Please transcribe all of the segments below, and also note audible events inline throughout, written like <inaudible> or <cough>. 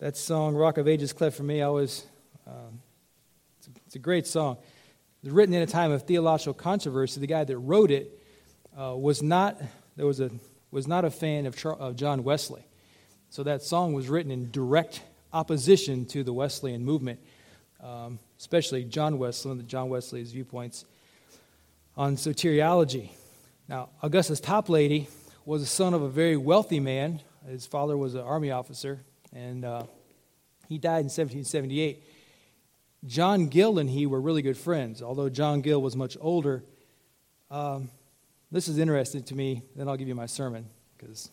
That song, Rock of Ages, cleft for me, I was, um, it's, a, it's, a, great song. It was written in a time of theological controversy. The guy that wrote it uh, was, not, there was, a, was not a fan of, Char- of John Wesley. So that song was written in direct opposition to the Wesleyan movement, um, especially John Wesley, John Wesley's viewpoints on soteriology. Now, Augustus Toplady was the son of a very wealthy man. His father was an army officer, and uh, he died in 1778. John Gill and he were really good friends, although John Gill was much older. Um, this is interesting to me. Then I'll give you my sermon because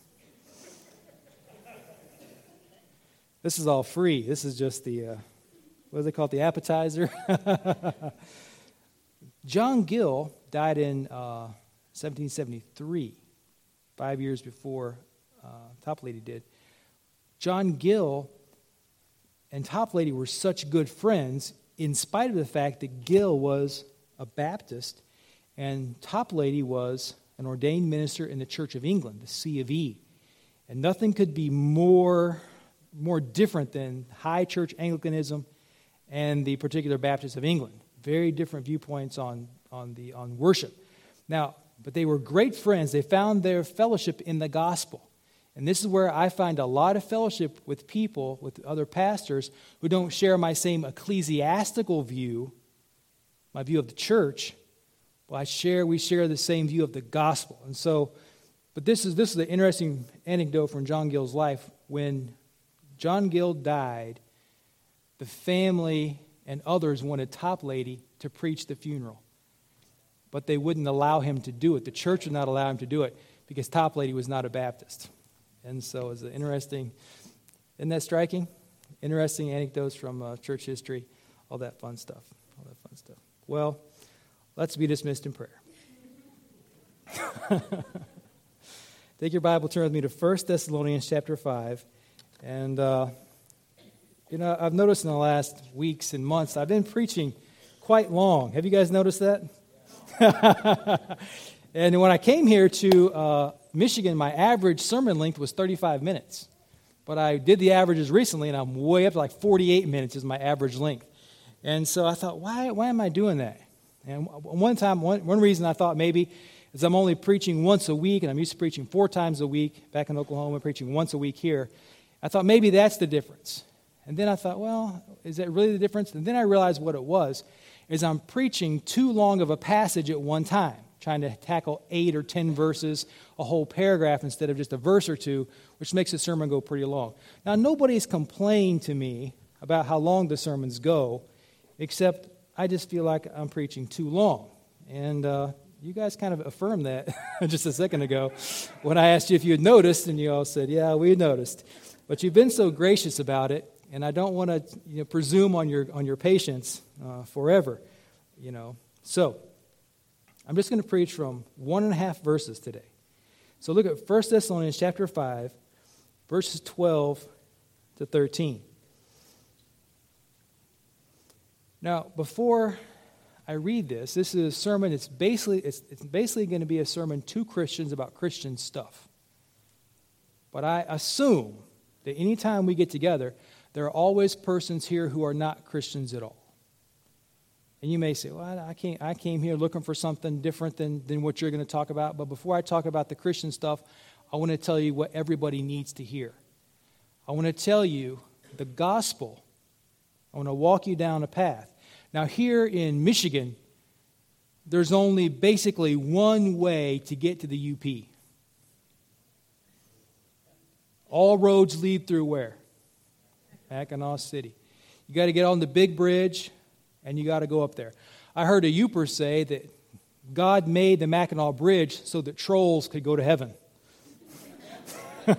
this is all free. This is just the, uh, what call it, the appetizer? <laughs> John Gill died in uh, 1773, five years before uh, Toplady did. John Gill and Toplady were such good friends, in spite of the fact that Gill was a Baptist and Toplady was an ordained minister in the Church of England, the C of E. And nothing could be more, more different than high church Anglicanism and the particular Baptists of England. Very different viewpoints on, on, the, on worship. Now, but they were great friends. They found their fellowship in the gospel. And this is where I find a lot of fellowship with people, with other pastors, who don't share my same ecclesiastical view, my view of the church. But I share, we share the same view of the gospel. And so, but this is this is an interesting anecdote from John Gill's life. When John Gill died, the family and others wanted Toplady to preach the funeral. But they wouldn't allow him to do it. The church would not allow him to do it because Toplady was not a Baptist. And so it's an interesting, isn't that striking? Interesting anecdotes from uh, church history, all that fun stuff. All that fun stuff. Well, let's be dismissed in prayer. <laughs> Take your Bible, turn with me to 1 Thessalonians chapter 5. And, uh, you know, I've noticed in the last weeks and months, I've been preaching quite long. Have you guys noticed that? <laughs> and when I came here to uh, Michigan, my average sermon length was 35 minutes. But I did the averages recently, and I'm way up to like 48 minutes is my average length. And so I thought, why, why am I doing that? And one time, one, one reason I thought maybe is I'm only preaching once a week, and I'm used to preaching four times a week back in Oklahoma, preaching once a week here. I thought maybe that's the difference. And then I thought, well, is that really the difference? And then I realized what it was, is I'm preaching too long of a passage at one time trying to tackle eight or ten verses, a whole paragraph instead of just a verse or two, which makes the sermon go pretty long. Now, nobody's complained to me about how long the sermons go, except I just feel like I'm preaching too long. And uh, you guys kind of affirmed that <laughs> just a second ago when I asked you if you had noticed, and you all said, Yeah, we noticed. But you've been so gracious about it, and I don't want to you know, presume on your, on your patience uh, forever, you know. So, I'm just going to preach from one and a half verses today. So look at 1 Thessalonians chapter 5, verses 12 to 13. Now, before I read this, this is a sermon. It's basically, it's, it's basically going to be a sermon to Christians about Christian stuff. But I assume that anytime we get together, there are always persons here who are not Christians at all. And you may say, well, I, came, I came here looking for something different than, than what you're going to talk about. But before I talk about the Christian stuff, I want to tell you what everybody needs to hear. I want to tell you the gospel. I want to walk you down a path. Now, here in Michigan, there's only basically one way to get to the UP. All roads lead through where? Mackinaw City. You got to get on the big bridge and you got to go up there. I heard a Yooper say that God made the Mackinac Bridge so that trolls could go to heaven. <laughs>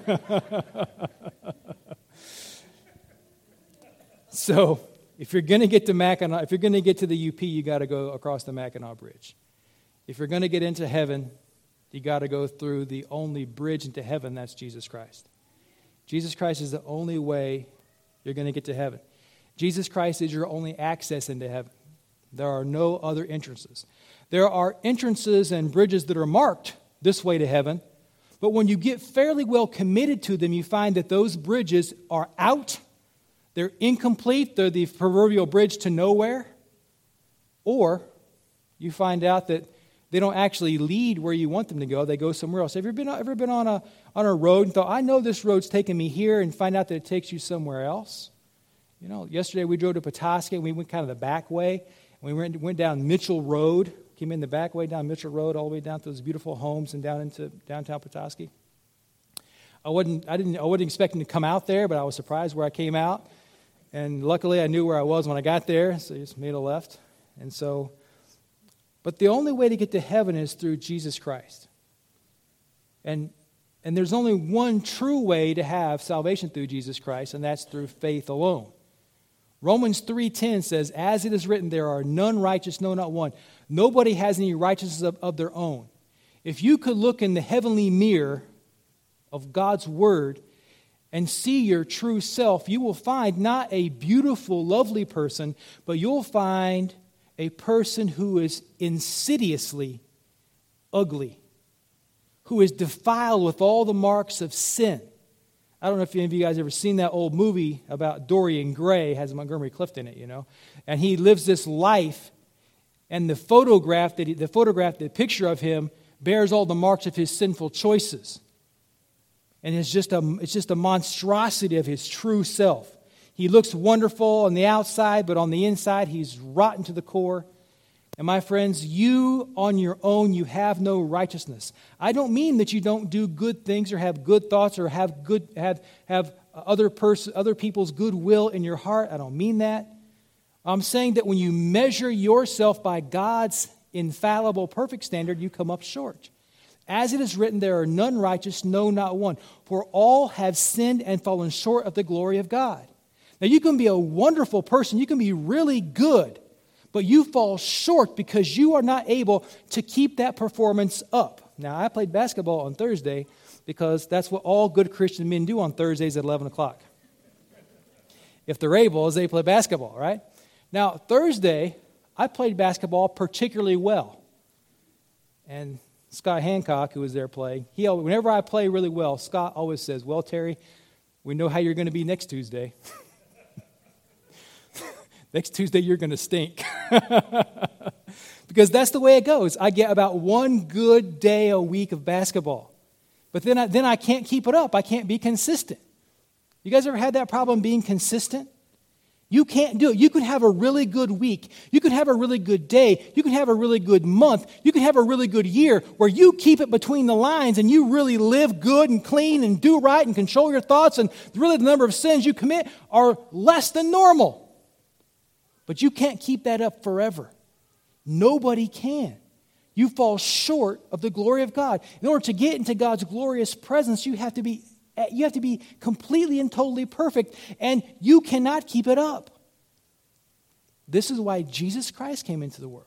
so, if you're going to get to Mackinac, if you're going to get to the UP, you got to go across the Mackinac Bridge. If you're going to get into heaven, you got to go through the only bridge into heaven, that's Jesus Christ. Jesus Christ is the only way you're going to get to heaven. Jesus Christ is your only access into heaven. There are no other entrances. There are entrances and bridges that are marked this way to heaven, but when you get fairly well committed to them, you find that those bridges are out they're incomplete, they're the proverbial bridge to nowhere, or you find out that they don't actually lead where you want them to go, they go somewhere else. Have you been, ever been on a, on a road and thought, I know this road's taking me here, and find out that it takes you somewhere else? You know, yesterday we drove to Petoskey and we went kind of the back way. We went, went down Mitchell Road, came in the back way down Mitchell Road, all the way down to those beautiful homes and down into downtown Petoskey. I wasn't, I, didn't, I wasn't expecting to come out there, but I was surprised where I came out. And luckily, I knew where I was when I got there, so I just made a left. And so, but the only way to get to heaven is through Jesus Christ. And, and there's only one true way to have salvation through Jesus Christ, and that's through faith alone. Romans 3:10 says, "As it is written, there are none righteous, no not one. Nobody has any righteousness of, of their own." If you could look in the heavenly mirror of God's word and see your true self, you will find not a beautiful, lovely person, but you'll find a person who is insidiously ugly, who is defiled with all the marks of sin. I don't know if any of you guys ever seen that old movie about Dorian Gray, has Montgomery Clift in it, you know. And he lives this life, and the photograph that he, the photograph, the picture of him bears all the marks of his sinful choices. And it's just a, it's just a monstrosity of his true self. He looks wonderful on the outside, but on the inside, he's rotten to the core. And my friends, you on your own, you have no righteousness. I don't mean that you don't do good things or have good thoughts or have, good, have, have other, pers- other people's goodwill in your heart. I don't mean that. I'm saying that when you measure yourself by God's infallible, perfect standard, you come up short. As it is written, there are none righteous, no, not one. For all have sinned and fallen short of the glory of God. Now, you can be a wonderful person, you can be really good but you fall short because you are not able to keep that performance up. Now, I played basketball on Thursday because that's what all good Christian men do on Thursdays at 11 o'clock. If they're able, they play basketball, right? Now, Thursday, I played basketball particularly well. And Scott Hancock, who was there playing, he, whenever I play really well, Scott always says, Well, Terry, we know how you're going to be next Tuesday. <laughs> next Tuesday you're going to stink. <laughs> because that's the way it goes. I get about one good day a week of basketball. But then I, then I can't keep it up. I can't be consistent. You guys ever had that problem being consistent? You can't do it. You can have a really good week. You can have a really good day. You can have a really good month. You can have a really good year where you keep it between the lines and you really live good and clean and do right and control your thoughts. And really, the number of sins you commit are less than normal. But you can't keep that up forever. Nobody can. You fall short of the glory of God. In order to get into God's glorious presence, you have to be you have to be completely and totally perfect and you cannot keep it up. This is why Jesus Christ came into the world.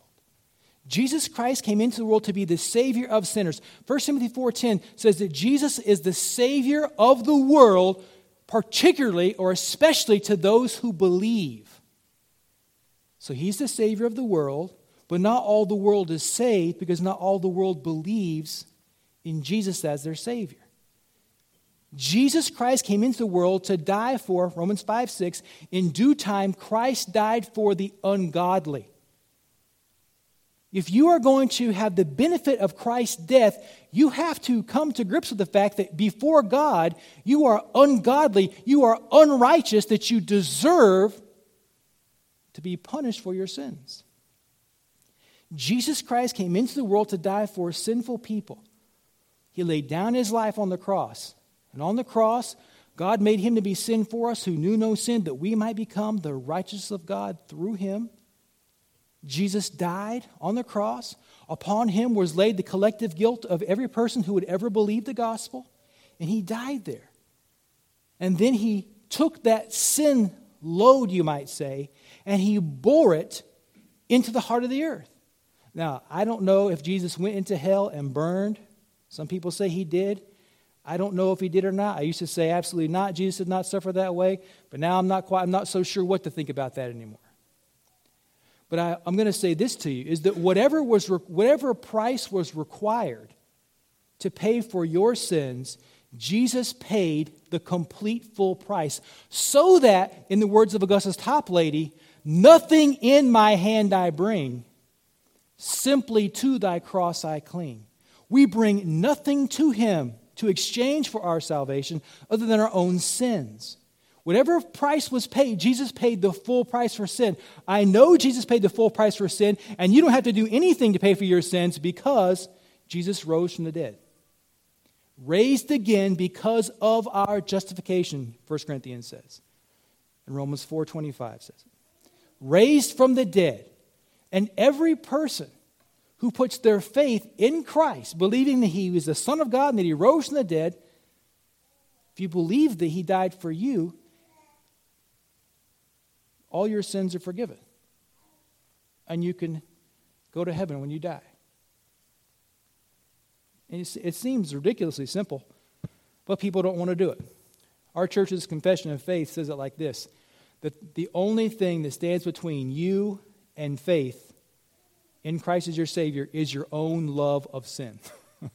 Jesus Christ came into the world to be the savior of sinners. 1 Timothy 4:10 says that Jesus is the savior of the world, particularly or especially to those who believe. So he's the Savior of the world, but not all the world is saved because not all the world believes in Jesus as their Savior. Jesus Christ came into the world to die for, Romans 5 6, in due time, Christ died for the ungodly. If you are going to have the benefit of Christ's death, you have to come to grips with the fact that before God, you are ungodly, you are unrighteous, that you deserve to be punished for your sins. Jesus Christ came into the world to die for sinful people. He laid down his life on the cross. And on the cross, God made him to be sin for us who knew no sin, that we might become the righteousness of God through him. Jesus died on the cross. Upon him was laid the collective guilt of every person who would ever believe the gospel. And he died there. And then he took that sin load, you might say, and he bore it into the heart of the earth. Now, I don't know if Jesus went into hell and burned. Some people say he did. I don't know if he did or not. I used to say absolutely not. Jesus did not suffer that way, but now I'm not quite I'm not so sure what to think about that anymore. But I, am going to say this to you is that whatever was whatever price was required to pay for your sins, Jesus paid the complete full price so that, in the words of Augustus Toplady, nothing in my hand I bring, simply to thy cross I cling. We bring nothing to him to exchange for our salvation other than our own sins. Whatever price was paid, Jesus paid the full price for sin. I know Jesus paid the full price for sin, and you don't have to do anything to pay for your sins because Jesus rose from the dead. Raised again because of our justification, 1 Corinthians says. And Romans 4:25 says. Raised from the dead. And every person who puts their faith in Christ, believing that he was the Son of God and that he rose from the dead, if you believe that he died for you, all your sins are forgiven. And you can go to heaven when you die. And it seems ridiculously simple, but people don't want to do it. Our church's confession of faith says it like this that the only thing that stands between you and faith in Christ as your Savior is your own love of sin. <laughs>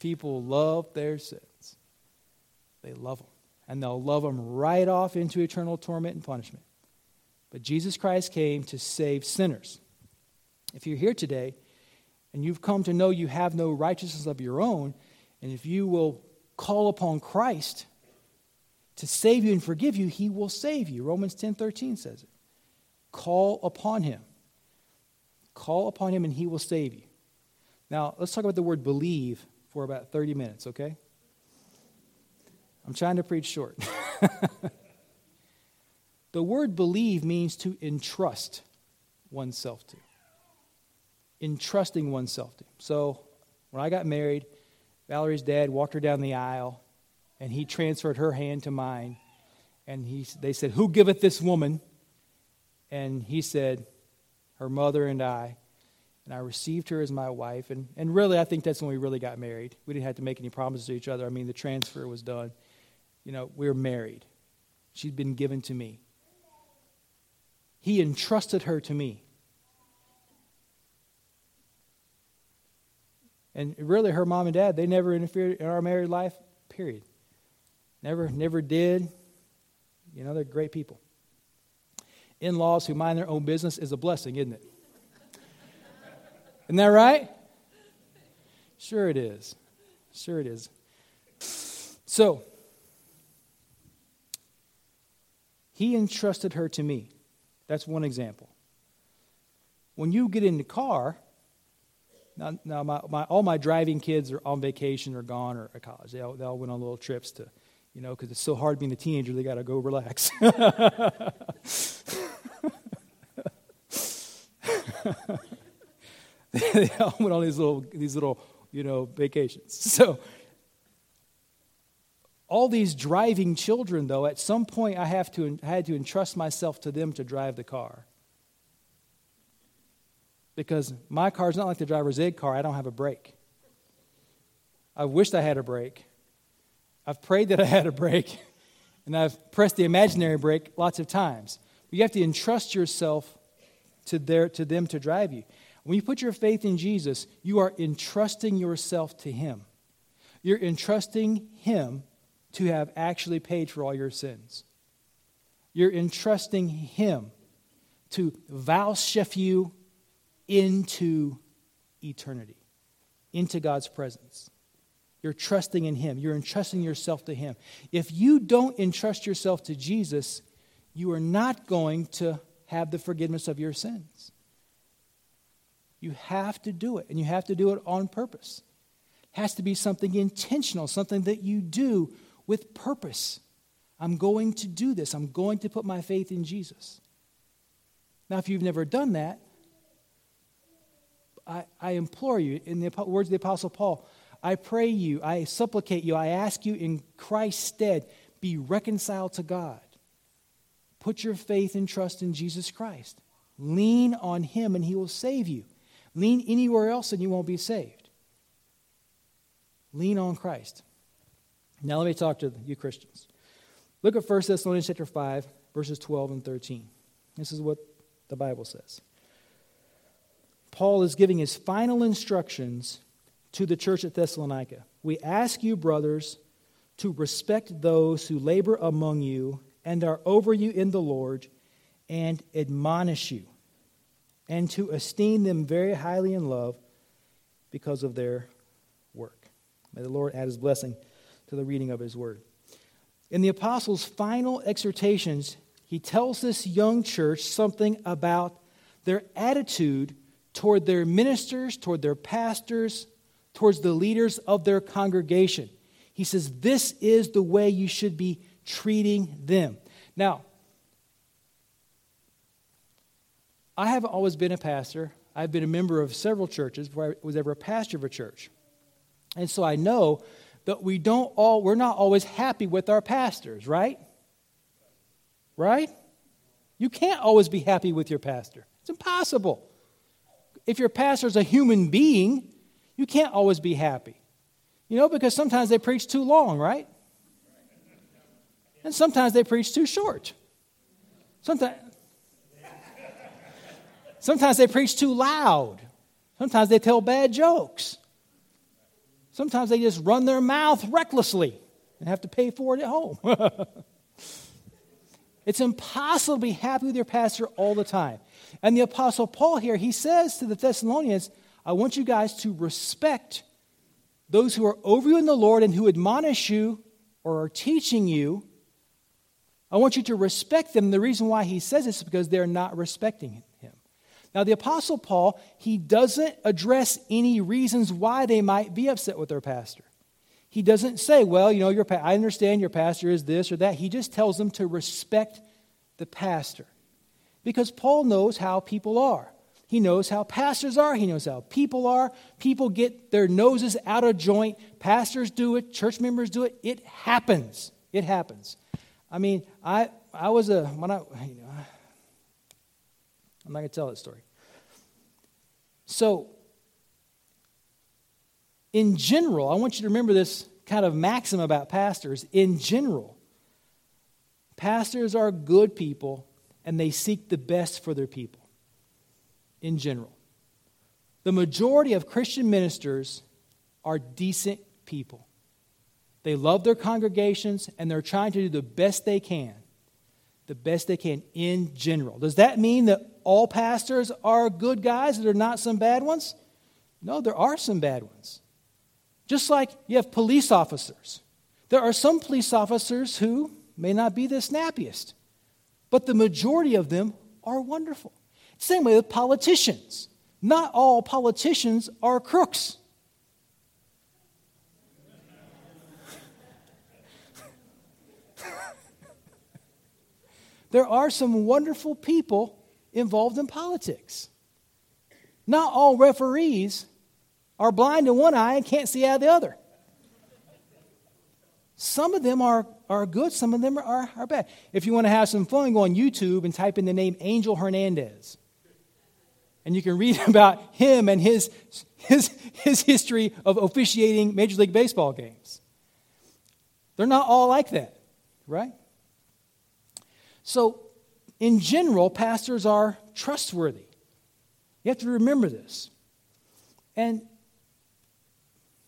people love their sins, they love them and they'll love them right off into eternal torment and punishment. But Jesus Christ came to save sinners. If you're here today and you've come to know you have no righteousness of your own, and if you will call upon Christ to save you and forgive you, he will save you. Romans 10 13 says it. Call upon him. Call upon him and he will save you. Now, let's talk about the word believe for about 30 minutes, okay? I'm trying to preach short. <laughs> the word believe means to entrust oneself to. Entrusting oneself to. So when I got married, Valerie's dad walked her down the aisle and he transferred her hand to mine. And he, they said, Who giveth this woman? And he said, Her mother and I. And I received her as my wife. And, and really, I think that's when we really got married. We didn't have to make any promises to each other. I mean, the transfer was done you know, we're married. She's been given to me. He entrusted her to me. And really, her mom and dad, they never interfered in our married life, period. Never, never did. You know, they're great people. In laws who mind their own business is a blessing, isn't it? isn't that right? Sure, it is. Sure, it is. So, He entrusted her to me. That's one example. When you get in the car, now, now my, my, all my driving kids are on vacation or gone or at college. They all, they all went on little trips to, you know, because it's so hard being a teenager, they got to go relax. <laughs> they all went on these little, these little, you know, vacations. <laughs> So all these driving children, though, at some point I have to, I had to entrust myself to them to drive the car. Because my car is not like the driver's ed car, I don't have a brake. I wished I had a brake. I've prayed that I had a break, <laughs> and I've pressed the imaginary brake lots of times. But you have to entrust yourself to, their, to them to drive you. When you put your faith in Jesus, you are entrusting yourself to Him. You're entrusting Him to have actually paid for all your sins. You're entrusting Him to vouchsafe you into eternity, into God's presence. You're trusting in Him. You're entrusting yourself to Him. If you don't entrust yourself to Jesus, you are not going to have the forgiveness of your sins. You have to do it, and you have to do it on purpose. It has to be something intentional, something that you do with purpose. I'm going to do this. I'm going to put my faith in Jesus. Now, if you've never done that, I, I implore you, in the words of the Apostle Paul, I pray you, I supplicate you, I ask you in Christ's stead, be reconciled to God. Put your faith and trust in Jesus Christ. Lean on Him and He will save you. Lean anywhere else and you won't be saved. Lean on Christ. Now let me talk to you Christians. Look at 1 Thessalonians chapter 5, verses 12 and 13. This is what the Bible says. Paul is giving his final instructions to the church at Thessalonica. we ask you, brothers, to respect those who labor among you and are over you in the Lord and admonish you, and to esteem them very highly in love because of their work. May the Lord add his blessing to the reading of his word. In the apostles' final exhortations, he tells this young church something about their attitude toward their ministers, toward their pastors, towards the leaders of their congregation. He says, This is the way you should be treating them. Now, I haven't always been a pastor. I've been a member of several churches before I was ever a pastor of a church. And so I know that we don't all, we're not always happy with our pastors, right? Right? You can't always be happy with your pastor. It's impossible. If your pastor is a human being, you can't always be happy. You know, because sometimes they preach too long, right? And sometimes they preach too short. Sometimes, sometimes they preach too loud. Sometimes they tell bad jokes. Sometimes they just run their mouth recklessly and have to pay for it at home. <laughs> it's impossible to be happy with your pastor all the time. And the Apostle Paul here, he says to the Thessalonians, I want you guys to respect those who are over you in the Lord and who admonish you or are teaching you. I want you to respect them. The reason why he says this is because they're not respecting him. Now, the Apostle Paul, he doesn't address any reasons why they might be upset with their pastor. He doesn't say, well, you know, your pa- I understand your pastor is this or that. He just tells them to respect the pastor because Paul knows how people are. He knows how pastors are. He knows how people are. People get their noses out of joint. Pastors do it. Church members do it. It happens. It happens. I mean, I, I was a, when I, you know, I'm not going to tell that story. So, in general, I want you to remember this kind of maxim about pastors. In general, pastors are good people and they seek the best for their people. In general, the majority of Christian ministers are decent people. They love their congregations and they're trying to do the best they can. The best they can in general. Does that mean that all pastors are good guys there are not some bad ones? No, there are some bad ones. Just like you have police officers. There are some police officers who may not be the snappiest. But the majority of them are wonderful. Same way with politicians. Not all politicians are crooks. there are some wonderful people involved in politics. Not all referees are blind in one eye and can't see out of the other. Some of them are, are good, some of them are, are bad. If you want to have some fun, go on YouTube and type in the name Angel Hernandez. And you can read <laughs> about him and his, his, his history of officiating Major League Baseball games. They're not all like that, right? So, in general, pastors are trustworthy. You have to remember this. And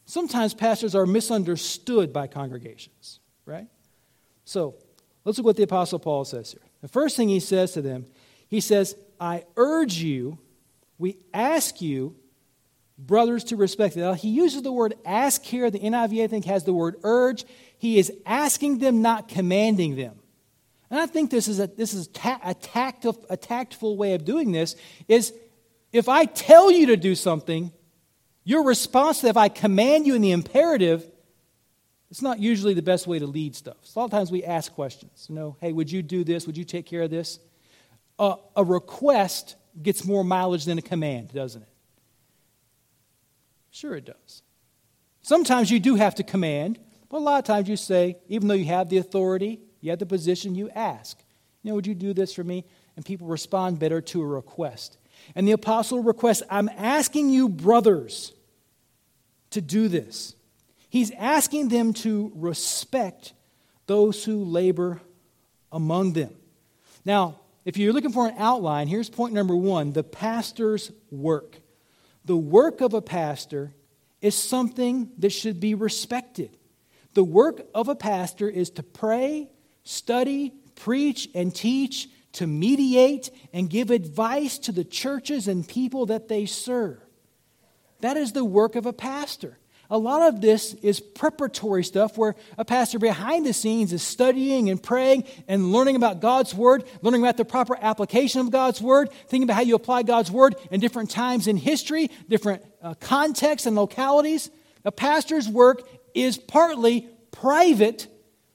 sometimes pastors are misunderstood by congregations, right? So let's look what the Apostle Paul says here. The first thing he says to them, he says, I urge you, we ask you, brothers, to respect them. Now, he uses the word ask here. The NIV, I think, has the word urge. He is asking them, not commanding them. And I think this is a, this is ta- a, tactful, a tactful way of doing this is if I tell you to do something, your response to if I command you in the imperative, it's not usually the best way to lead stuff. So a lot of times we ask questions. You know, hey, would you do this? Would you take care of this? Uh, a request gets more mileage than a command, doesn't it? Sure, it does. Sometimes you do have to command, but a lot of times you say, even though you have the authority, you have the position, you ask, you know, would you do this for me? And people respond better to a request. And the apostle requests, I'm asking you, brothers, to do this. He's asking them to respect those who labor among them. Now, if you're looking for an outline, here's point number one the pastor's work. The work of a pastor is something that should be respected. The work of a pastor is to pray, study, preach, and teach, to mediate and give advice to the churches and people that they serve. That is the work of a pastor. A lot of this is preparatory stuff where a pastor behind the scenes is studying and praying and learning about God's Word, learning about the proper application of God's Word, thinking about how you apply God's Word in different times in history, different uh, contexts and localities. A pastor's work is partly private,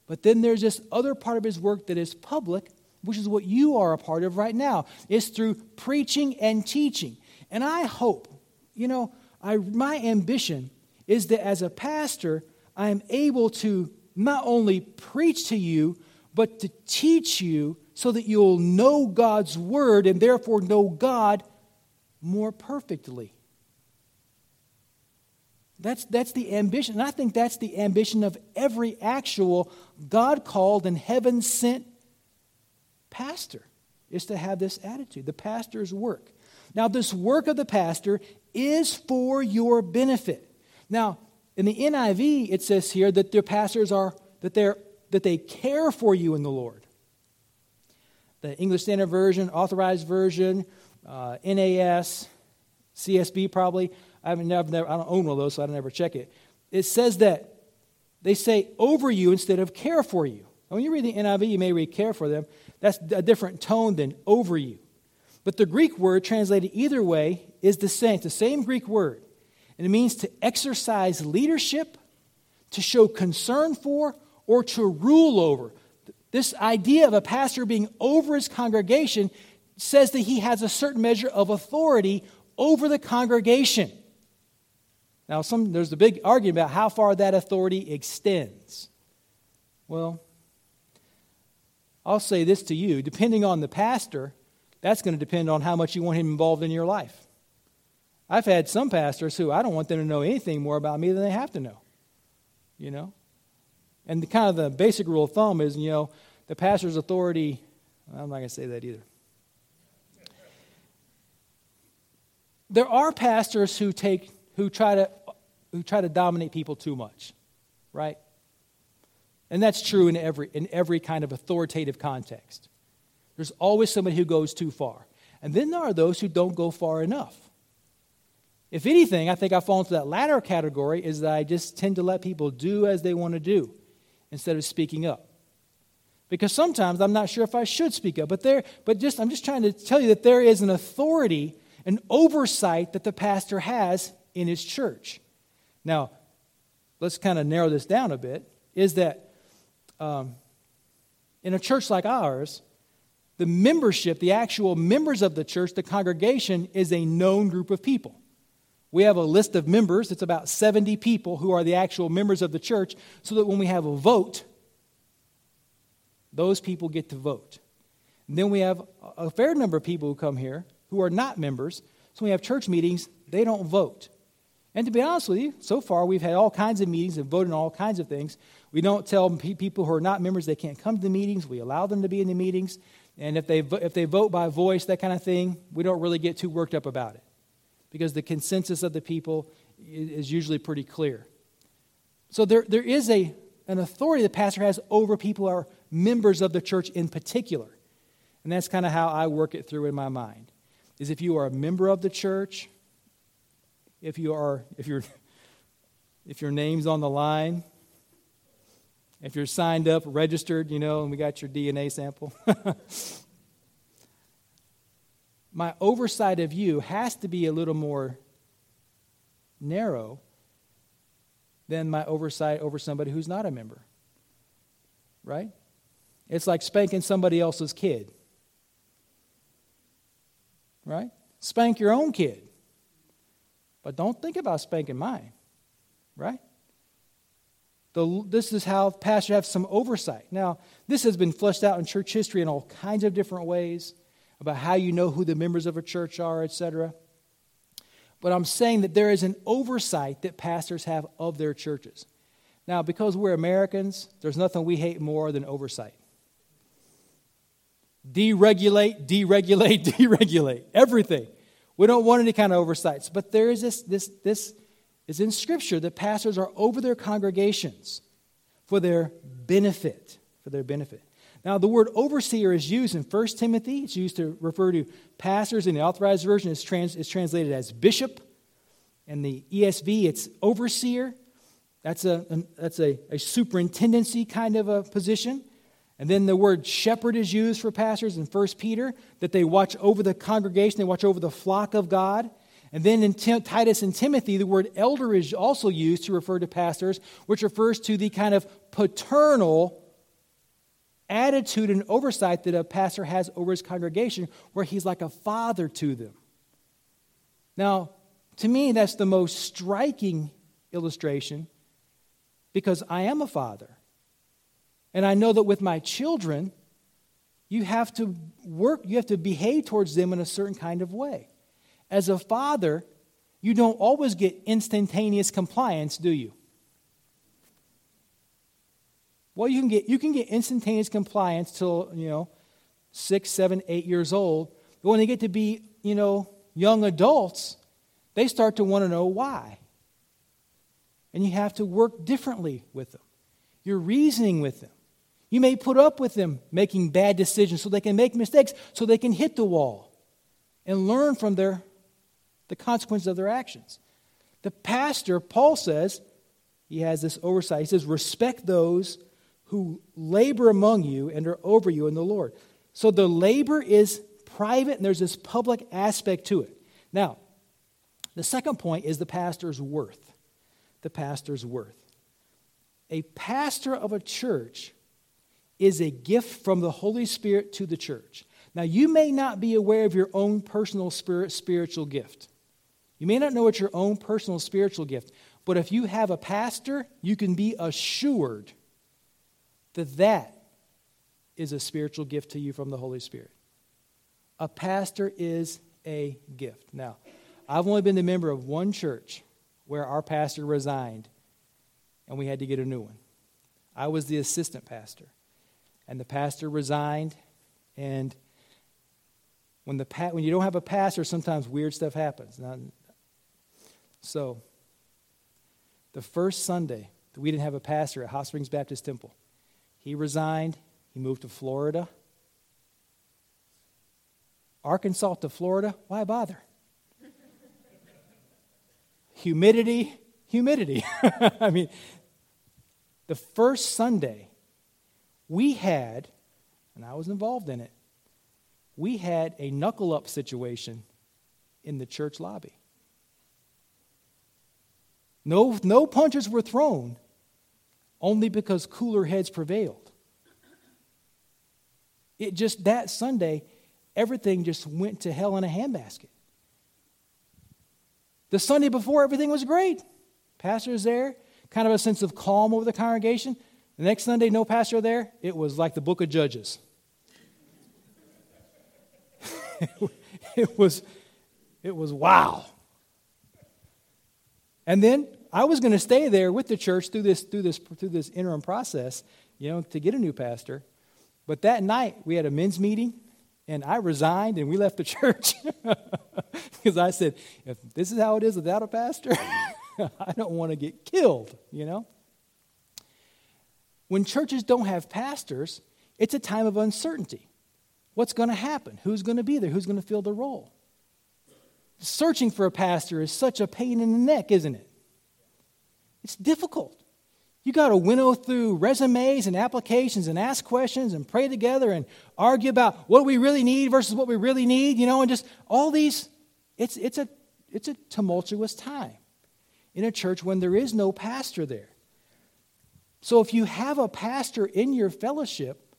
but then there's this other part of his work that is public, which is what you are a part of right now. It's through preaching and teaching. And I hope, you know, I, my ambition is that as a pastor, I am able to not only preach to you, but to teach you so that you'll know God's word and therefore know God more perfectly. That's, that's the ambition. And I think that's the ambition of every actual God called and heaven sent pastor, is to have this attitude. The pastor's work. Now, this work of the pastor is for your benefit. Now, in the NIV, it says here that their pastors are, that, they're, that they care for you in the Lord. The English Standard Version, Authorized Version, uh, NAS, CSB probably. I, have never, never, I don't own one of those, so I don't ever check it. It says that they say over you instead of care for you. When you read the NIV, you may read care for them. That's a different tone than over you. But the Greek word translated either way is the same. It's the same Greek word. And it means to exercise leadership, to show concern for, or to rule over. This idea of a pastor being over his congregation says that he has a certain measure of authority over the congregation. Now, some, there's a big argument about how far that authority extends. Well, I'll say this to you depending on the pastor, that's going to depend on how much you want him involved in your life. I've had some pastors who I don't want them to know anything more about me than they have to know. You know? And the kind of the basic rule of thumb is, you know, the pastor's authority, I'm not going to say that either. There are pastors who take who try to who try to dominate people too much, right? And that's true in every in every kind of authoritative context. There's always somebody who goes too far. And then there are those who don't go far enough. If anything, I think I fall into that latter category is that I just tend to let people do as they want to do instead of speaking up. Because sometimes I'm not sure if I should speak up, but there but just I'm just trying to tell you that there is an authority, an oversight that the pastor has in his church. Now, let's kind of narrow this down a bit. Is that um, in a church like ours, the membership, the actual members of the church, the congregation, is a known group of people. We have a list of members. It's about 70 people who are the actual members of the church, so that when we have a vote, those people get to vote. And then we have a fair number of people who come here who are not members. So when we have church meetings, they don't vote. And to be honest with you, so far we've had all kinds of meetings and voted on all kinds of things. We don't tell people who are not members they can't come to the meetings. We allow them to be in the meetings. And if they, if they vote by voice, that kind of thing, we don't really get too worked up about it because the consensus of the people is usually pretty clear. So there, there is a, an authority the pastor has over people who are members of the church in particular. And that's kind of how I work it through in my mind. Is if you are a member of the church, if you are if you're if your name's on the line, if you're signed up, registered, you know, and we got your DNA sample. <laughs> my oversight of you has to be a little more narrow than my oversight over somebody who's not a member. Right? It's like spanking somebody else's kid. Right? Spank your own kid. But don't think about spanking mine. Right? The, this is how pastors have some oversight. Now, this has been fleshed out in church history in all kinds of different ways about how you know who the members of a church are, etc. But I'm saying that there is an oversight that pastors have of their churches. Now, because we're Americans, there's nothing we hate more than oversight. Deregulate, deregulate, <laughs> deregulate, everything. We don't want any kind of oversights. But there is this, this, this is in Scripture that pastors are over their congregations for their benefit. For their benefit. Now, the word overseer is used in 1 Timothy. It's used to refer to pastors. In the authorized version, it's, trans, it's translated as bishop. In the ESV, it's overseer. That's a, that's a, a superintendency kind of a position. And then the word shepherd is used for pastors in 1 Peter, that they watch over the congregation, they watch over the flock of God. And then in Tim, Titus and Timothy, the word elder is also used to refer to pastors, which refers to the kind of paternal attitude and oversight that a pastor has over his congregation, where he's like a father to them. Now, to me, that's the most striking illustration because I am a father. And I know that with my children, you have to work, you have to behave towards them in a certain kind of way. As a father, you don't always get instantaneous compliance, do you? Well, you can get, you can get instantaneous compliance till, you know, six, seven, eight years old. But when they get to be, you know, young adults, they start to want to know why. And you have to work differently with them. You're reasoning with them. You may put up with them making bad decisions so they can make mistakes, so they can hit the wall and learn from their, the consequences of their actions. The pastor, Paul says, he has this oversight. He says, respect those who labor among you and are over you in the Lord. So the labor is private and there's this public aspect to it. Now, the second point is the pastor's worth. The pastor's worth. A pastor of a church is a gift from the Holy Spirit to the church. Now, you may not be aware of your own personal spirit, spiritual gift. You may not know it's your own personal spiritual gift, but if you have a pastor, you can be assured that that is a spiritual gift to you from the Holy Spirit. A pastor is a gift. Now, I've only been the member of one church where our pastor resigned and we had to get a new one. I was the assistant pastor and the pastor resigned. And when, the pa- when you don't have a pastor, sometimes weird stuff happens. Now, so, the first Sunday that we didn't have a pastor at Hot Springs Baptist Temple, he resigned. He moved to Florida. Arkansas to Florida, why bother? <laughs> humidity, humidity. <laughs> I mean, the first Sunday we had, and I was involved in it, we had a knuckle up situation in the church lobby. No, no punches were thrown, only because cooler heads prevailed. It just, that Sunday, everything just went to hell in a handbasket. The Sunday before, everything was great. Pastor's there, kind of a sense of calm over the congregation. The next Sunday, no pastor there. It was like the book of Judges. <laughs> it was it was wow. And then I was going to stay there with the church through this through this through this interim process, you know, to get a new pastor. But that night we had a men's meeting and I resigned and we left the church <laughs> because I said, if this is how it is without a pastor, <laughs> I don't want to get killed, you know? When churches don't have pastors, it's a time of uncertainty. What's going to happen? Who's going to be there? Who's going to fill the role? Searching for a pastor is such a pain in the neck, isn't it? It's difficult. You got to winnow through resumes and applications and ask questions and pray together and argue about what we really need versus what we really need, you know, and just all these. It's, it's, a, it's a tumultuous time in a church when there is no pastor there. So if you have a pastor in your fellowship,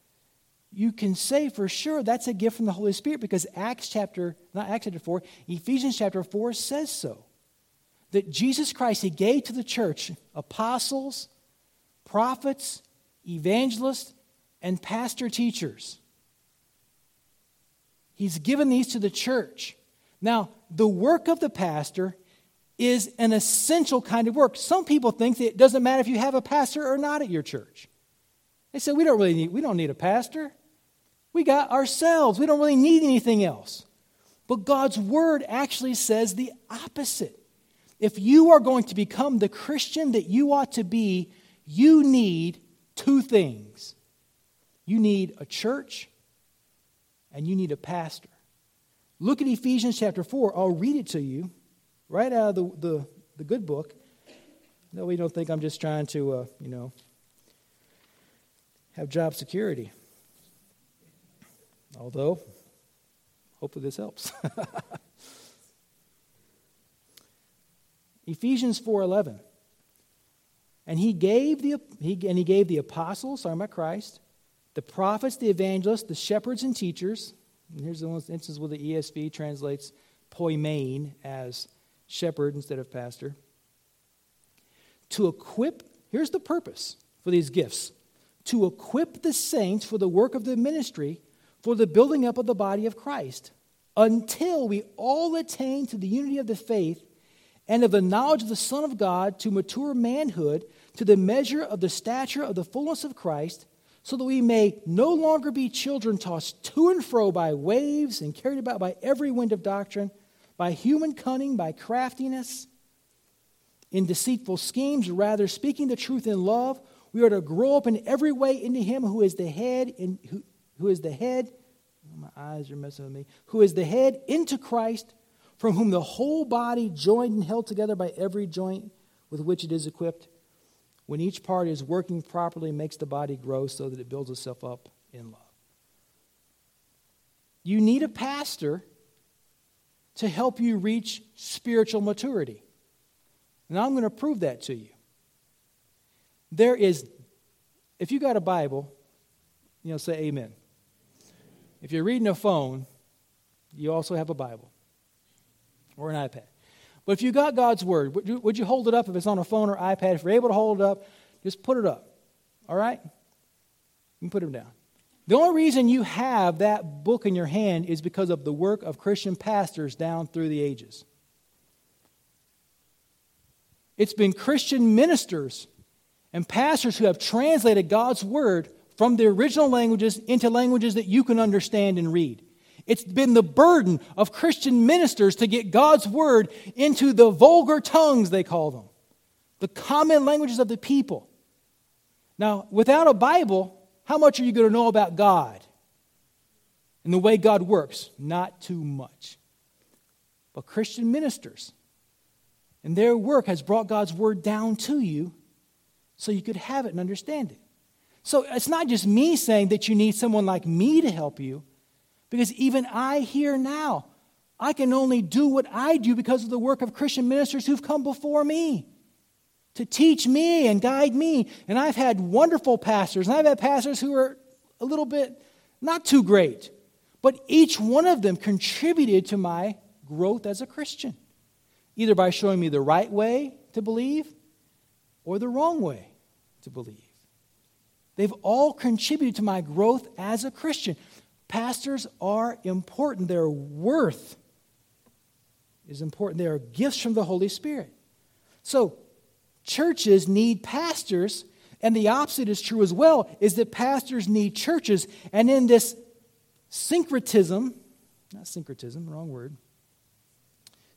you can say for sure that's a gift from the Holy Spirit because Acts chapter, not Acts chapter 4, Ephesians chapter 4 says so. That Jesus Christ, He gave to the church apostles, prophets, evangelists, and pastor teachers. He's given these to the church. Now, the work of the pastor is an essential kind of work. Some people think that it doesn't matter if you have a pastor or not at your church. They say, we don't really need, we don't need a pastor. We got ourselves. We don't really need anything else. But God's word actually says the opposite If you are going to become the Christian that you ought to be, you need two things you need a church and you need a pastor. Look at Ephesians chapter 4. I'll read it to you right out of the, the, the good book. No, we don't think I'm just trying to, uh, you know, have job security. Although, hopefully this helps. <laughs> Ephesians 4:11. And he gave the he, and he gave the apostles, talking about Christ, the prophets, the evangelists, the shepherds and teachers. And here's the instance where the ESV translates poimen as shepherd instead of pastor. To equip, here's the purpose for these gifts to equip the saints for the work of the ministry, for the building up of the body of Christ, until we all attain to the unity of the faith and of the knowledge of the Son of God to mature manhood, to the measure of the stature of the fullness of Christ, so that we may no longer be children tossed to and fro by waves and carried about by every wind of doctrine, by human cunning, by craftiness, in deceitful schemes, rather speaking the truth in love, we are to grow up in every way into Him who is the head, in, who, who is the head. Oh, my eyes are messing with me. Who is the head into Christ, from whom the whole body, joined and held together by every joint with which it is equipped, when each part is working properly, makes the body grow so that it builds itself up in love. You need a pastor to help you reach spiritual maturity. And I'm going to prove that to you. There is, if you got a Bible, you know, say amen. If you're reading a phone, you also have a Bible or an iPad. But if you got God's Word, would you, would you hold it up if it's on a phone or iPad? If you're able to hold it up, just put it up. All right? You can put them down. The only reason you have that book in your hand is because of the work of Christian pastors down through the ages. It's been Christian ministers and pastors who have translated God's word from the original languages into languages that you can understand and read. It's been the burden of Christian ministers to get God's word into the vulgar tongues, they call them, the common languages of the people. Now, without a Bible, how much are you going to know about God and the way God works? Not too much. But Christian ministers and their work has brought God's word down to you so you could have it and understand it. So it's not just me saying that you need someone like me to help you, because even I here now, I can only do what I do because of the work of Christian ministers who've come before me to teach me and guide me. And I've had wonderful pastors, and I've had pastors who are a little bit not too great, but each one of them contributed to my growth as a Christian, either by showing me the right way to believe or the wrong way to believe. They've all contributed to my growth as a Christian. Pastors are important. Their worth is important. They are gifts from the Holy Spirit. So, churches need pastors, and the opposite is true as well, is that pastors need churches. And in this syncretism, not syncretism, wrong word,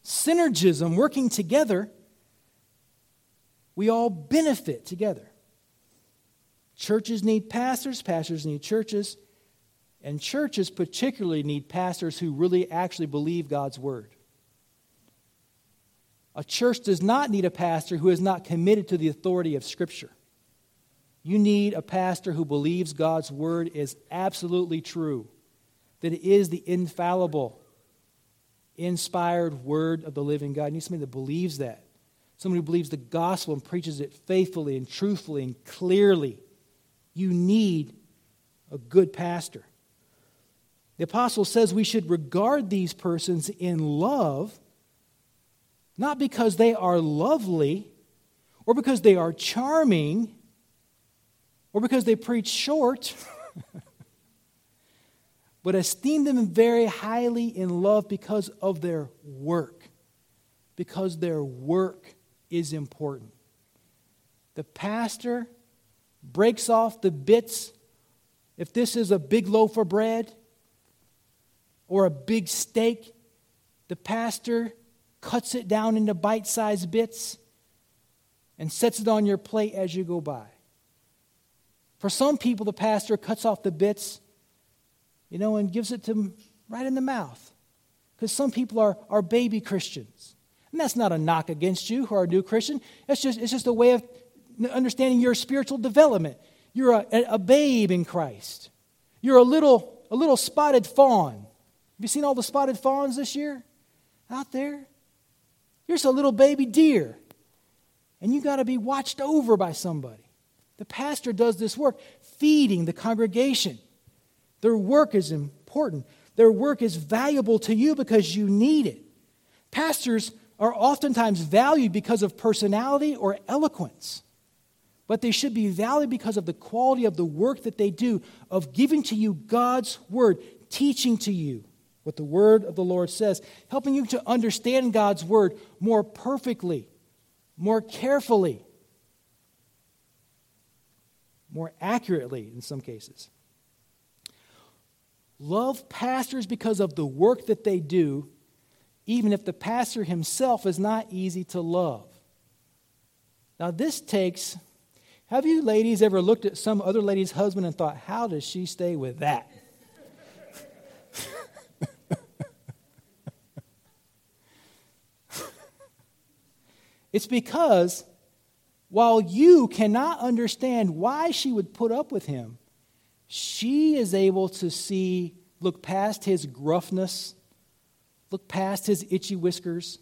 synergism, working together, we all benefit together. Churches need pastors, pastors need churches, and churches particularly need pastors who really actually believe God's word. A church does not need a pastor who is not committed to the authority of Scripture. You need a pastor who believes God's word is absolutely true, that it is the infallible, inspired word of the living God. You need somebody that believes that somebody who believes the gospel and preaches it faithfully and truthfully and clearly. You need a good pastor. The apostle says we should regard these persons in love, not because they are lovely or because they are charming or because they preach short, <laughs> but esteem them very highly in love because of their work. Because their work is important. The pastor breaks off the bits. If this is a big loaf of bread or a big steak, the pastor cuts it down into bite sized bits, and sets it on your plate as you go by. For some people, the pastor cuts off the bits, you know, and gives it to them right in the mouth. Because some people are, are baby Christians. And that's not a knock against you who are a new Christian. It's just, it's just a way of understanding your spiritual development. You're a, a babe in Christ. You're a little, a little spotted fawn. Have you seen all the spotted fawns this year out there? You're just a little baby deer. And you got to be watched over by somebody. The pastor does this work, feeding the congregation. Their work is important. Their work is valuable to you because you need it. Pastors are oftentimes valued because of personality or eloquence, but they should be valued because of the quality of the work that they do of giving to you God's word, teaching to you what the word of the Lord says, helping you to understand God's word more perfectly, more carefully, more accurately in some cases. Love pastors because of the work that they do even if the pastor himself is not easy to love. Now, this takes. Have you ladies ever looked at some other lady's husband and thought, how does she stay with that? It's because while you cannot understand why she would put up with him, she is able to see, look past his gruffness Look past his itchy whiskers.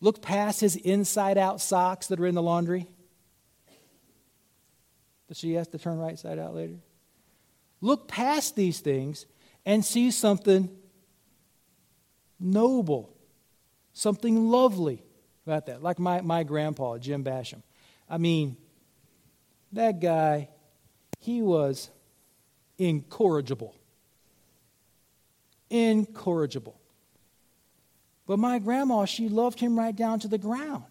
Look past his inside out socks that are in the laundry. Does she have to turn right side out later? Look past these things and see something noble, something lovely about that. Like my, my grandpa, Jim Basham. I mean, that guy, he was incorrigible. Incorrigible. But my grandma, she loved him right down to the ground.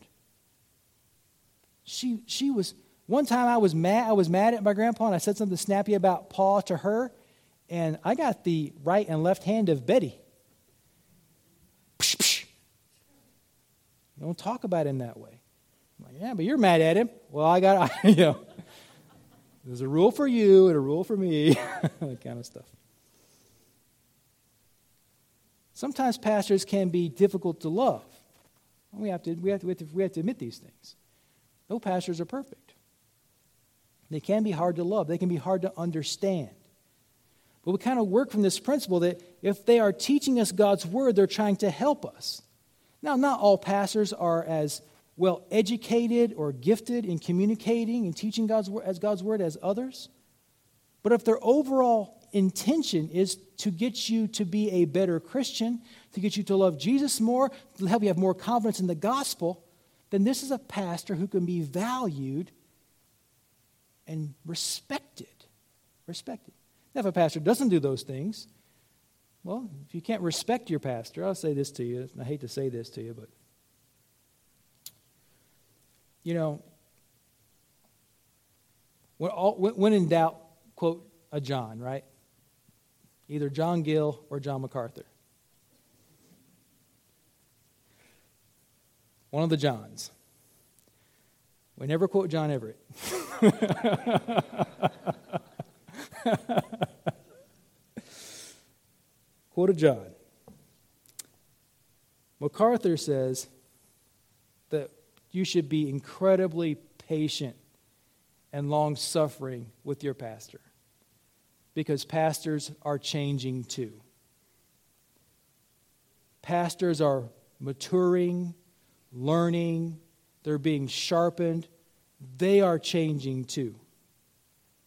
She, she was, one time I was mad, I was mad at my grandpa and I said something snappy about Paul to her, and I got the right and left hand of Betty. Don't talk about him that way. I'm like, yeah, but you're mad at him. Well, I got, <laughs> you know, there's a rule for you and a rule for me, <laughs> that kind of stuff. Sometimes pastors can be difficult to love. We have to, we have to, we have to, we have to admit these things. No pastors are perfect. They can be hard to love, they can be hard to understand. But we kind of work from this principle that if they are teaching us God's word, they're trying to help us. Now, not all pastors are as well educated or gifted in communicating and teaching God's word as God's word as others. But if their overall intention is to get you to be a better Christian, to get you to love Jesus more, to help you have more confidence in the gospel, then this is a pastor who can be valued and respected. Respected. Now, if a pastor doesn't do those things, well, if you can't respect your pastor, I'll say this to you. I hate to say this to you, but you know, when, all, when in doubt, quote a John, right? either John Gill or John MacArthur. One of the Johns. We never quote John Everett. <laughs> quote a John. MacArthur says that you should be incredibly patient and long suffering with your pastor because pastors are changing too. Pastors are maturing, learning, they're being sharpened, they are changing too.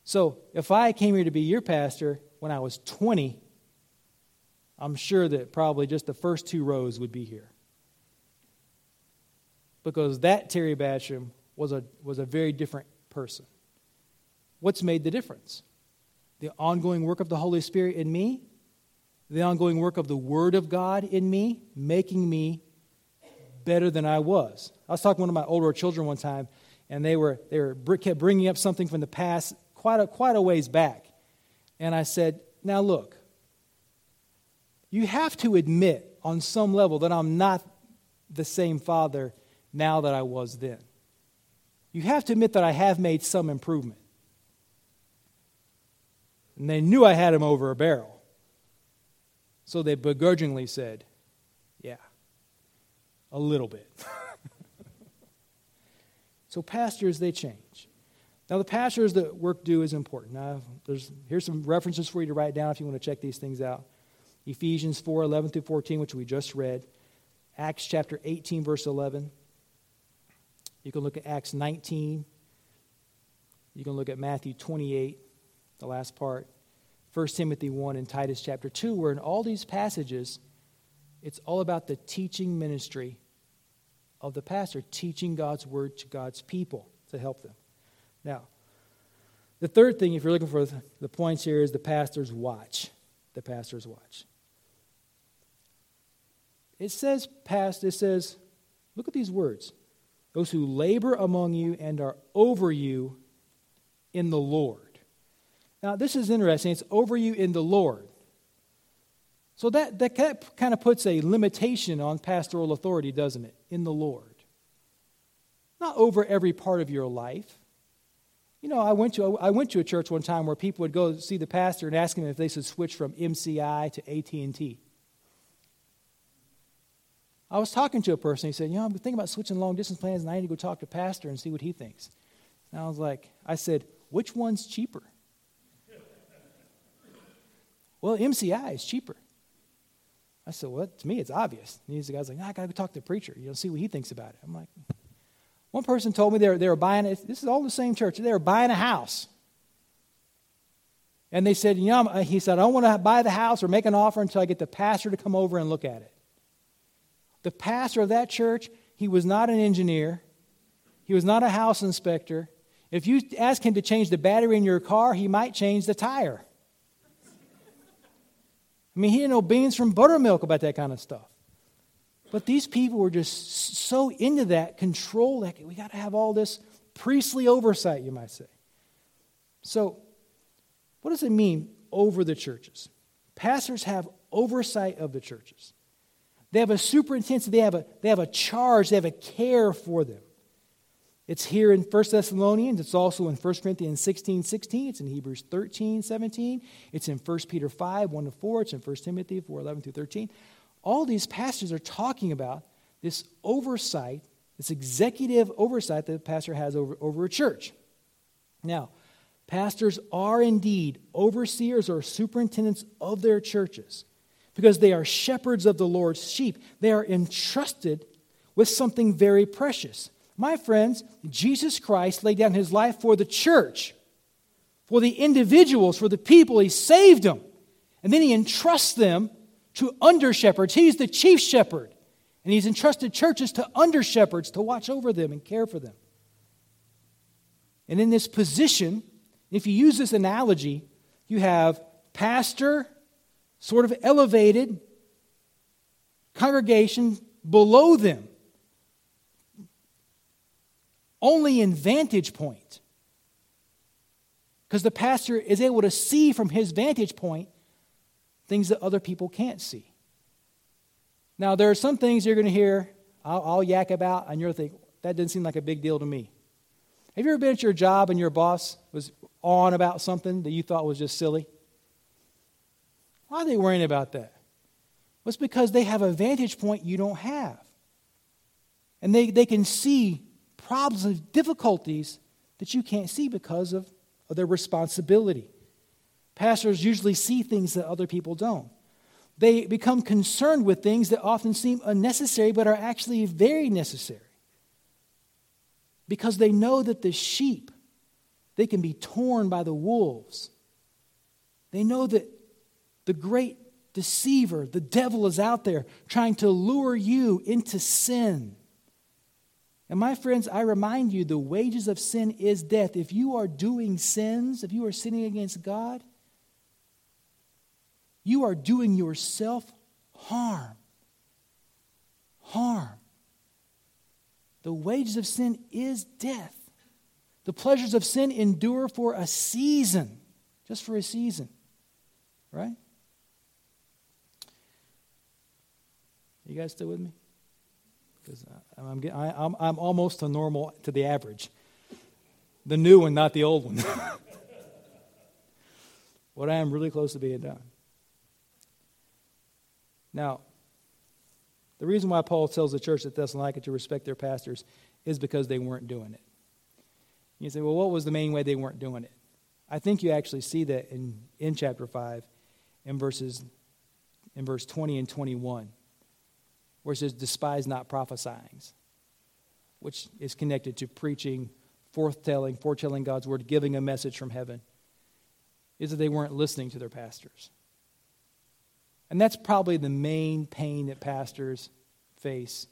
So, if I came here to be your pastor when I was 20, I'm sure that probably just the first two rows would be here. Because that Terry Basham was a, was a very different person. What's made the difference? the ongoing work of the Holy Spirit in me, the ongoing work of the Word of God in me, making me better than I was. I was talking to one of my older children one time, and they were they were kept bringing up something from the past, quite a quite a ways back, and I said, "Now look, you have to admit on some level that I'm not the same father now that I was then. You have to admit that I have made some improvement. And they knew I had him over a barrel. So they begrudgingly said, Yeah, a little bit. <laughs> so pastors, they change. Now, the pastors that work do is important. Now, there's, here's some references for you to write down if you want to check these things out. Ephesians 4 11 through 14, which we just read. Acts chapter 18, verse 11. You can look at Acts 19. You can look at Matthew 28, the last part. 1 Timothy 1 and Titus chapter 2, where in all these passages, it's all about the teaching ministry of the pastor, teaching God's word to God's people to help them. Now, the third thing, if you're looking for the points here, is the pastor's watch. The pastor's watch. It says, past, it says, look at these words those who labor among you and are over you in the Lord. Now, this is interesting. It's over you in the Lord. So that, that kind of puts a limitation on pastoral authority, doesn't it? In the Lord. Not over every part of your life. You know, I went, to, I went to a church one time where people would go see the pastor and ask him if they should switch from MCI to AT&T. I was talking to a person. He said, You know, I'm thinking about switching long distance plans, and I need to go talk to pastor and see what he thinks. And I was like, I said, Which one's cheaper? <laughs> well, MCI is cheaper. I said, Well, to me, it's obvious. And he's the guy's like, I got to go talk to the preacher, you know, see what he thinks about it. I'm like, One person told me they were, they were buying. This is all the same church. They were buying a house. And they said, You know, uh, he said, I don't want to buy the house or make an offer until I get the pastor to come over and look at it. The pastor of that church, he was not an engineer, he was not a house inspector. If you ask him to change the battery in your car, he might change the tire. I mean, he didn't know beans from buttermilk about that kind of stuff. But these people were just so into that control that we got to have all this priestly oversight, you might say. So, what does it mean over the churches? Pastors have oversight of the churches. They have a superintendent, they have a, they have a charge, they have a care for them. It's here in 1 Thessalonians. It's also in 1 Corinthians 16, 16. It's in Hebrews 13, 17. It's in 1 Peter 5, 1 to 4. It's in 1 Timothy 4, 11 through 13. All these pastors are talking about this oversight, this executive oversight that the pastor has over, over a church. Now, pastors are indeed overseers or superintendents of their churches because they are shepherds of the Lord's sheep. They are entrusted with something very precious. My friends, Jesus Christ laid down his life for the church, for the individuals, for the people. He saved them. And then he entrusts them to under shepherds. He's the chief shepherd. And he's entrusted churches to under shepherds to watch over them and care for them. And in this position, if you use this analogy, you have pastor, sort of elevated congregation below them, only in vantage point. Because the pastor is able to see from his vantage point things that other people can't see. Now, there are some things you're going to hear, I'll, I'll yak about, and you'll think, that doesn't seem like a big deal to me. Have you ever been at your job and your boss was on about something that you thought was just silly? Why are they worrying about that? Well, it's because they have a vantage point you don't have. And they, they can see problems and difficulties that you can't see because of, of their responsibility. Pastors usually see things that other people don't. They become concerned with things that often seem unnecessary but are actually very necessary. Because they know that the sheep, they can be torn by the wolves. They know that the great deceiver, the devil, is out there trying to lure you into sin. And my friends, I remind you the wages of sin is death. If you are doing sins, if you are sinning against God, you are doing yourself harm. Harm. The wages of sin is death. The pleasures of sin endure for a season, just for a season, right? You guys still with me? because uh, I'm, I, I'm, I'm almost to normal to the average. The new one, not the old one. <laughs> what I am really close to being done. Now, the reason why Paul tells the church at Thessalonica to respect their pastors is because they weren't doing it. You say, well, what was the main way they weren't doing it? I think you actually see that in, in chapter 5 in verses in verse 20 and 21, where it says, despise not prophesying, which is connected to preaching, forthtelling, foretelling God's word, giving a message from heaven, is that they weren't listening to their pastors. And that's probably the main pain that pastors face.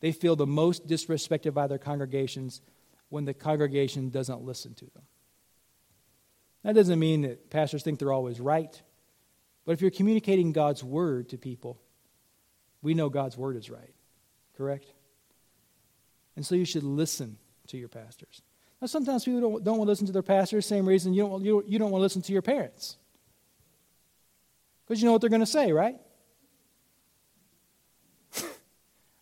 They feel the most disrespected by their congregations when the congregation doesn't listen to them. That doesn't mean that pastors think they're always right. But if you're communicating God's word to people, we know God's word is right. Correct? And so you should listen to your pastors. Now, sometimes people don't, don't want to listen to their pastors, same reason you don't, you, you don't want to listen to your parents. Because you know what they're going to say, right? <laughs>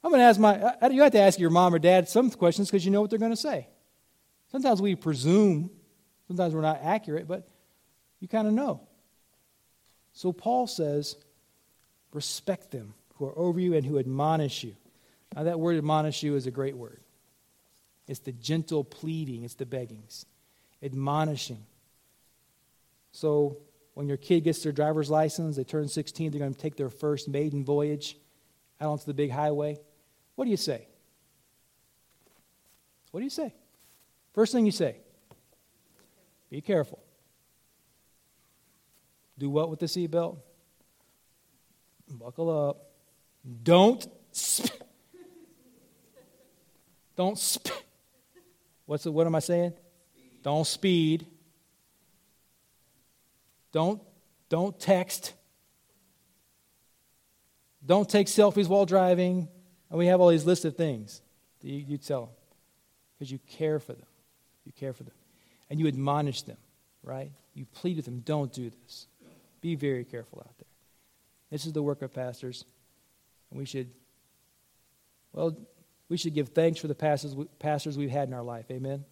I'm going to ask my, you have to ask your mom or dad some questions because you know what they're going to say. Sometimes we presume, sometimes we're not accurate, but you kind of know. So Paul says, respect them who are over you and who admonish you. Now, that word admonish you is a great word. It's the gentle pleading, it's the beggings, admonishing. So, when your kid gets their driver's license, they turn 16, they're going to take their first maiden voyage out onto the big highway. What do you say? What do you say? First thing you say be careful. Do what with the seatbelt? Buckle up. Don't sp- don't sp- what's the, what am I saying? Don't speed. Don't don't text. Don't take selfies while driving. And we have all these lists of things that you, you tell them because you care for them. You care for them. And you admonish them, right? You plead with them, don't do this. Be very careful out there. This is the work of pastors. We should, well, we should give thanks for the pastors, pastors we've had in our life. Amen?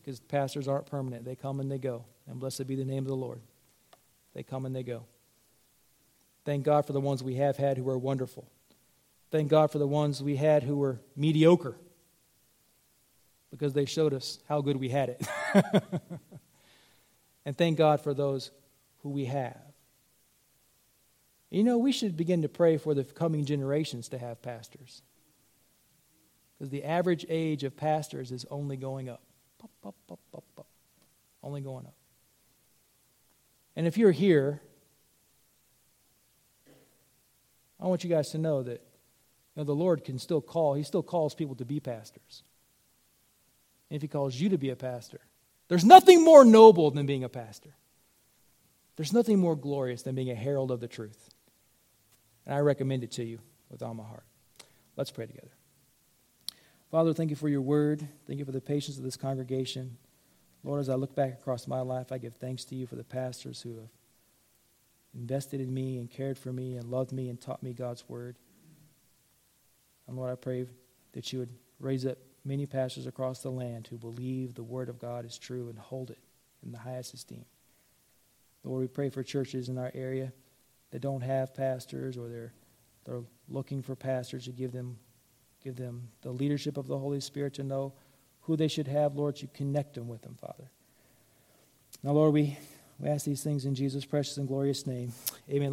Because pastors aren't permanent, they come and they go. And blessed be the name of the Lord. They come and they go. Thank God for the ones we have had who are wonderful. Thank God for the ones we had who were mediocre because they showed us how good we had it. <laughs> and thank God for those who we have. You know, we should begin to pray for the coming generations to have pastors. Because the average age of pastors is only going up. Up, up, up. Only going up. And if you're here, I want you guys to know that you know, the Lord can still call, He still calls people to be pastors. And if He calls you to be a pastor, there's nothing more noble than being a pastor. There's nothing more glorious than being a herald of the truth. And I recommend it to you with all my heart. Let's pray together. Father, thank you for your word. Thank you for the patience of this congregation. Lord, as I look back across my life, I give thanks to you for the pastors who have invested in me and cared for me and loved me and taught me God's word. And Lord, I pray that you would raise up many pastors across the land who believe the word of God is true and hold it in the highest esteem. Lord, we pray for churches in our area that don't have pastors or they're, they're looking for pastors to give them, give them the leadership of the Holy Spirit to know who they should have. Lord, you connect them with them, Father. Now, Lord, we, we ask these things in Jesus' precious and glorious name. Amen.